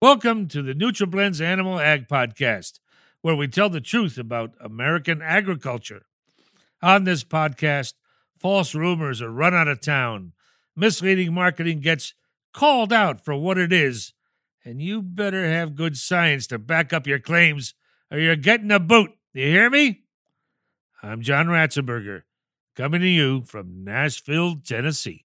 Welcome to the NutriBlends Animal Ag Podcast, where we tell the truth about American agriculture. On this podcast, false rumors are run out of town, misleading marketing gets called out for what it is, and you better have good science to back up your claims or you're getting a boot. You hear me? I'm John Ratzenberger, coming to you from Nashville, Tennessee.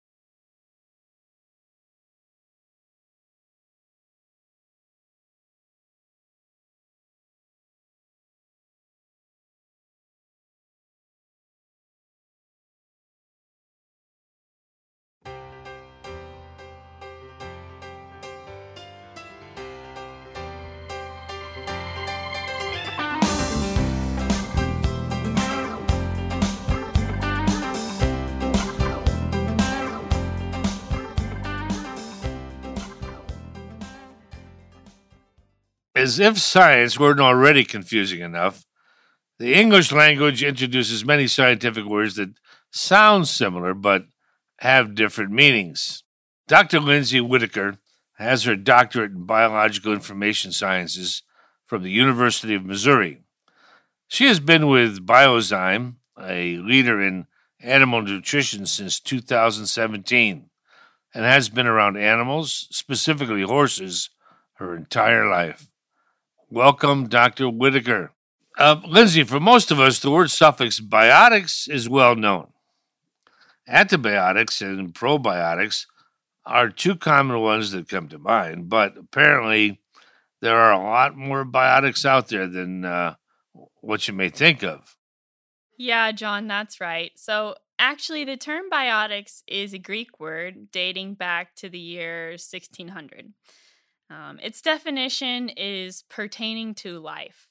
As if science weren't already confusing enough, the English language introduces many scientific words that sound similar but have different meanings. Dr. Lindsay Whitaker has her doctorate in biological information sciences from the University of Missouri. She has been with Biozyme, a leader in animal nutrition, since 2017 and has been around animals, specifically horses, her entire life. Welcome, Dr. Whitaker. Uh, Lindsay, for most of us, the word suffix biotics is well known. Antibiotics and probiotics are two common ones that come to mind, but apparently there are a lot more biotics out there than uh, what you may think of. Yeah, John, that's right. So, actually, the term biotics is a Greek word dating back to the year 1600. Um, its definition is pertaining to life.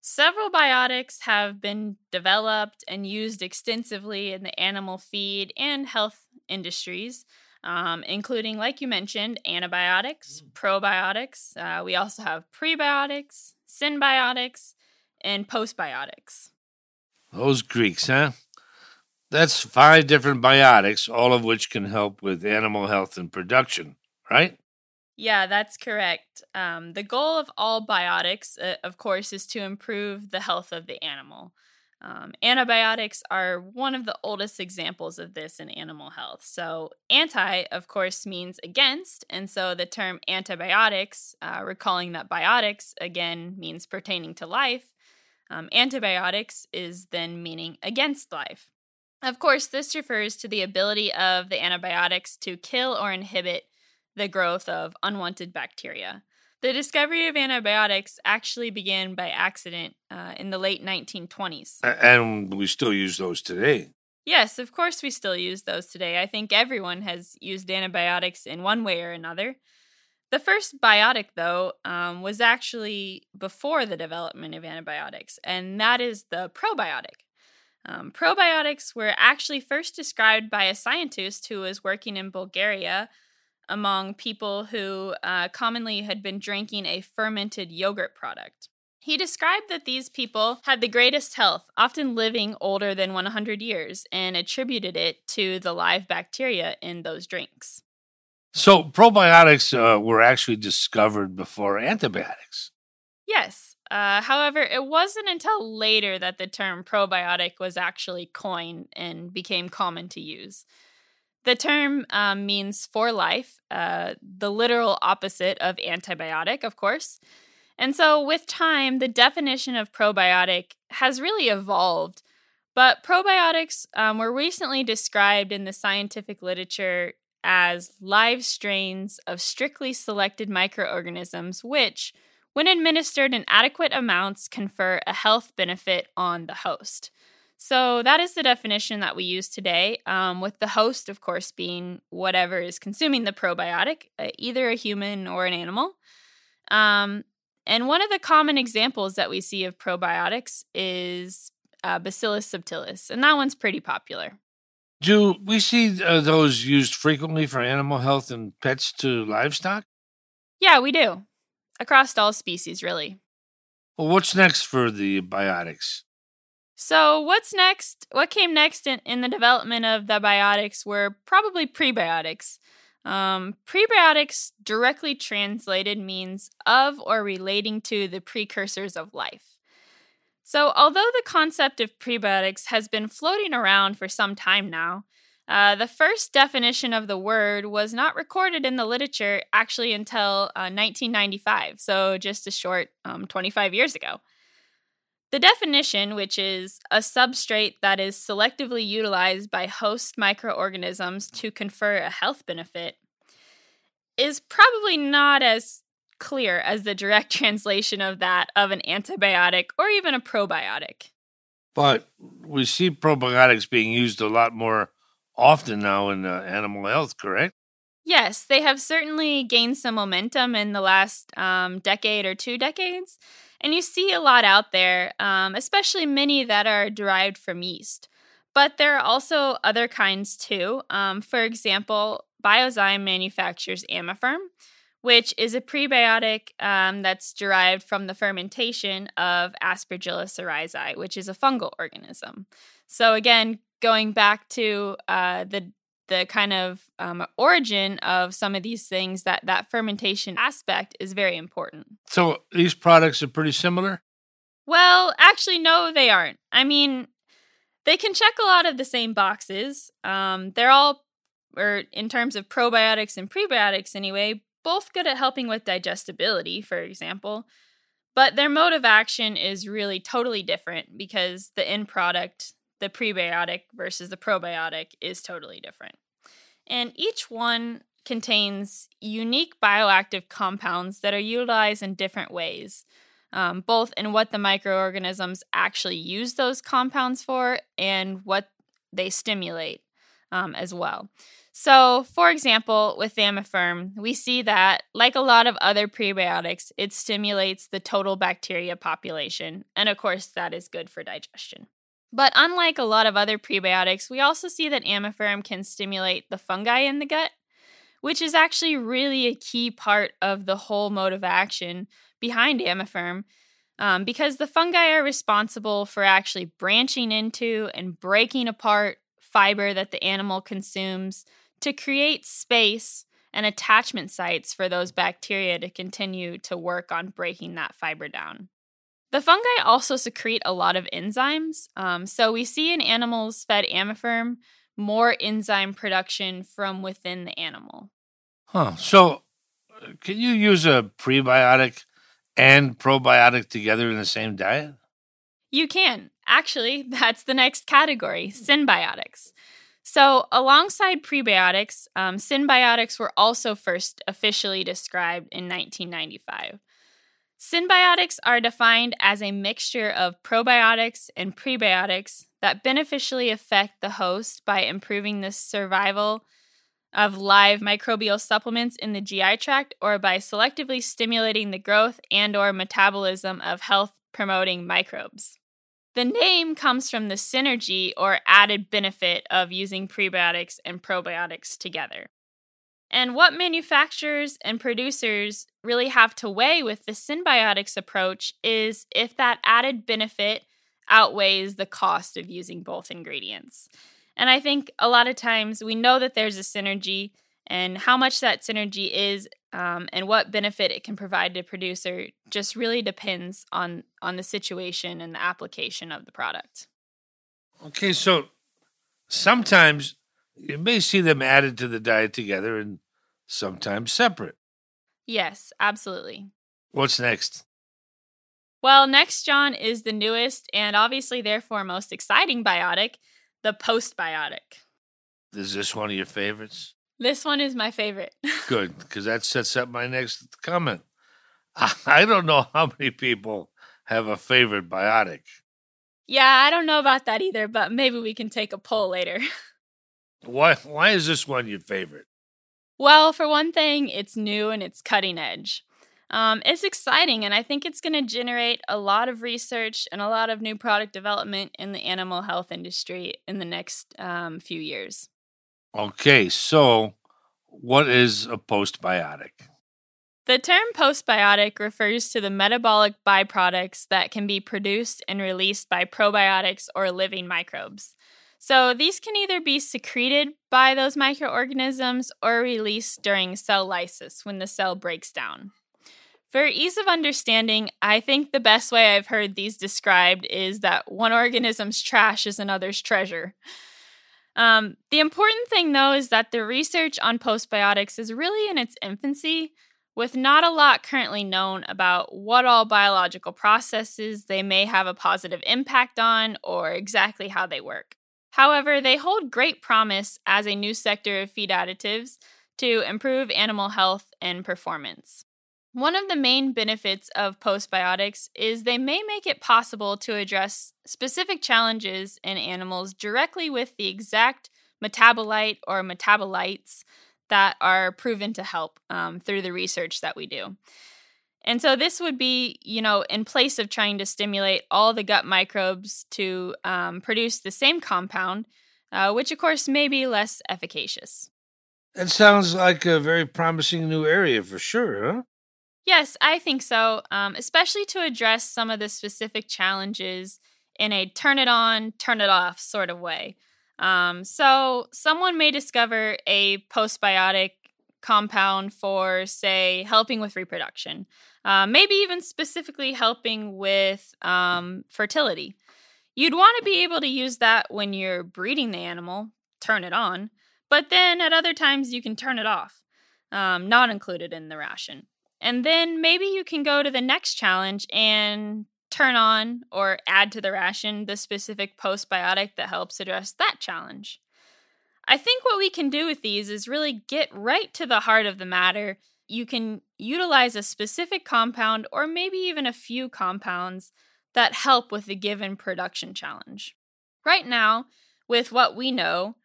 Several biotics have been developed and used extensively in the animal feed and health industries, um, including, like you mentioned, antibiotics, mm. probiotics. Uh, we also have prebiotics, synbiotics, and postbiotics. Those Greeks, huh? That's five different biotics, all of which can help with animal health and production, right? Yeah, that's correct. Um, the goal of all biotics, uh, of course, is to improve the health of the animal. Um, antibiotics are one of the oldest examples of this in animal health. So, anti, of course, means against. And so the term antibiotics, uh, recalling that biotics, again, means pertaining to life, um, antibiotics is then meaning against life. Of course, this refers to the ability of the antibiotics to kill or inhibit the growth of unwanted bacteria. The discovery of antibiotics actually began by accident uh, in the late 1920s. And we still use those today. Yes, of course, we still use those today. I think everyone has used antibiotics in one way or another. The first biotic, though, um, was actually before the development of antibiotics, and that is the probiotic. Um, probiotics were actually first described by a scientist who was working in Bulgaria among people who uh, commonly had been drinking a fermented yogurt product. He described that these people had the greatest health, often living older than 100 years, and attributed it to the live bacteria in those drinks. So, probiotics uh, were actually discovered before antibiotics. Yes. Uh, however, it wasn't until later that the term probiotic was actually coined and became common to use. The term um, means for life, uh, the literal opposite of antibiotic, of course. And so, with time, the definition of probiotic has really evolved. But probiotics um, were recently described in the scientific literature as live strains of strictly selected microorganisms, which, when administered in adequate amounts, confer a health benefit on the host. So that is the definition that we use today, um, with the host, of course, being whatever is consuming the probiotic, uh, either a human or an animal. Um, and one of the common examples that we see of probiotics is uh, Bacillus subtilis, and that one's pretty popular. Do we see uh, those used frequently for animal health and pets to livestock? Yeah, we do. Across all species, really. Well, what's next for the biotics? So, what's next? What came next in, in the development of the biotics were probably prebiotics. Um, prebiotics directly translated means of or relating to the precursors of life. So, although the concept of prebiotics has been floating around for some time now, uh, the first definition of the word was not recorded in the literature actually until uh, 1995, so just a short um, 25 years ago. The definition, which is a substrate that is selectively utilized by host microorganisms to confer a health benefit, is probably not as clear as the direct translation of that of an antibiotic or even a probiotic. But we see probiotics being used a lot more often now in uh, animal health, correct? Yes, they have certainly gained some momentum in the last um, decade or two decades. And you see a lot out there, um, especially many that are derived from yeast. But there are also other kinds too. Um, for example, Biozyme manufactures Amaferm, which is a prebiotic um, that's derived from the fermentation of Aspergillus oryzae, which is a fungal organism. So, again, going back to uh, the the kind of um, origin of some of these things that that fermentation aspect is very important. So these products are pretty similar? Well actually no they aren't. I mean they can check a lot of the same boxes. Um, they're all or in terms of probiotics and prebiotics anyway both good at helping with digestibility for example but their mode of action is really totally different because the end product the prebiotic versus the probiotic is totally different. And each one contains unique bioactive compounds that are utilized in different ways, um, both in what the microorganisms actually use those compounds for and what they stimulate um, as well. So, for example, with Amaferm, we see that, like a lot of other prebiotics, it stimulates the total bacteria population. And of course, that is good for digestion. But unlike a lot of other prebiotics, we also see that Amaferm can stimulate the fungi in the gut, which is actually really a key part of the whole mode of action behind Amaferm. Um, because the fungi are responsible for actually branching into and breaking apart fiber that the animal consumes to create space and attachment sites for those bacteria to continue to work on breaking that fiber down. The fungi also secrete a lot of enzymes. Um, so we see in animals fed Amaferm more enzyme production from within the animal. Huh. So uh, can you use a prebiotic and probiotic together in the same diet? You can. Actually, that's the next category synbiotics. So, alongside prebiotics, um, synbiotics were also first officially described in 1995. Synbiotics are defined as a mixture of probiotics and prebiotics that beneficially affect the host by improving the survival of live microbial supplements in the GI tract or by selectively stimulating the growth and or metabolism of health promoting microbes. The name comes from the synergy or added benefit of using prebiotics and probiotics together. And what manufacturers and producers really have to weigh with the synbiotics approach is if that added benefit outweighs the cost of using both ingredients. And I think a lot of times we know that there's a synergy, and how much that synergy is um, and what benefit it can provide to producer just really depends on on the situation and the application of the product. Okay, so sometimes you may see them added to the diet together and sometimes separate. Yes, absolutely. What's next? Well, next, John, is the newest and obviously, therefore, most exciting biotic, the postbiotic. Is this one of your favorites? This one is my favorite. Good, because that sets up my next comment. I don't know how many people have a favorite biotic. Yeah, I don't know about that either, but maybe we can take a poll later. why why is this one your favorite? Well, for one thing, it's new and it's cutting edge. Um, it's exciting, and I think it's going to generate a lot of research and a lot of new product development in the animal health industry in the next um, few years. Okay, so what is a postbiotic? The term postbiotic refers to the metabolic byproducts that can be produced and released by probiotics or living microbes. So these can either be secreted by those microorganisms or released during cell lysis when the cell breaks down. For ease of understanding, I think the best way I've heard these described is that one organism's trash is another's treasure. Um, the important thing, though, is that the research on postbiotics is really in its infancy, with not a lot currently known about what all biological processes they may have a positive impact on or exactly how they work. However, they hold great promise as a new sector of feed additives to improve animal health and performance. One of the main benefits of postbiotics is they may make it possible to address specific challenges in animals directly with the exact metabolite or metabolites that are proven to help um, through the research that we do. And so this would be, you know, in place of trying to stimulate all the gut microbes to um, produce the same compound, uh, which of course may be less efficacious. That sounds like a very promising new area for sure, huh? Yes, I think so, um, especially to address some of the specific challenges in a turn it on, turn it off sort of way. Um, so, someone may discover a postbiotic compound for, say, helping with reproduction, uh, maybe even specifically helping with um, fertility. You'd want to be able to use that when you're breeding the animal, turn it on, but then at other times you can turn it off, um, not included in the ration. And then maybe you can go to the next challenge and turn on or add to the ration the specific postbiotic that helps address that challenge. I think what we can do with these is really get right to the heart of the matter. You can utilize a specific compound or maybe even a few compounds that help with the given production challenge. Right now, with what we know,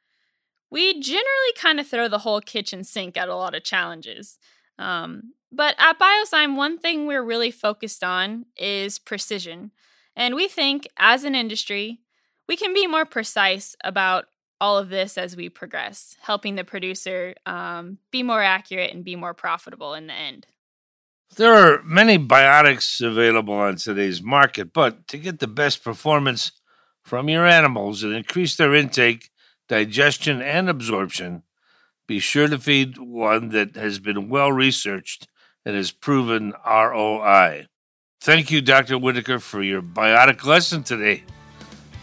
we generally kind of throw the whole kitchen sink at a lot of challenges. Um, but at Biozyme, one thing we're really focused on is precision. And we think, as an industry, we can be more precise about all of this as we progress, helping the producer um, be more accurate and be more profitable in the end. There are many biotics available on today's market, but to get the best performance from your animals and increase their intake, digestion, and absorption, be sure to feed one that has been well researched and has proven ROI. Thank you, Dr. Whitaker, for your biotic lesson today.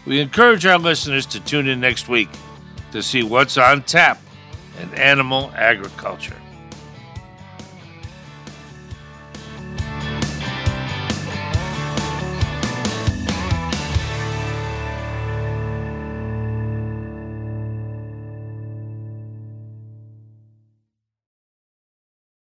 We encourage our listeners to tune in next week to see what's on tap in animal agriculture.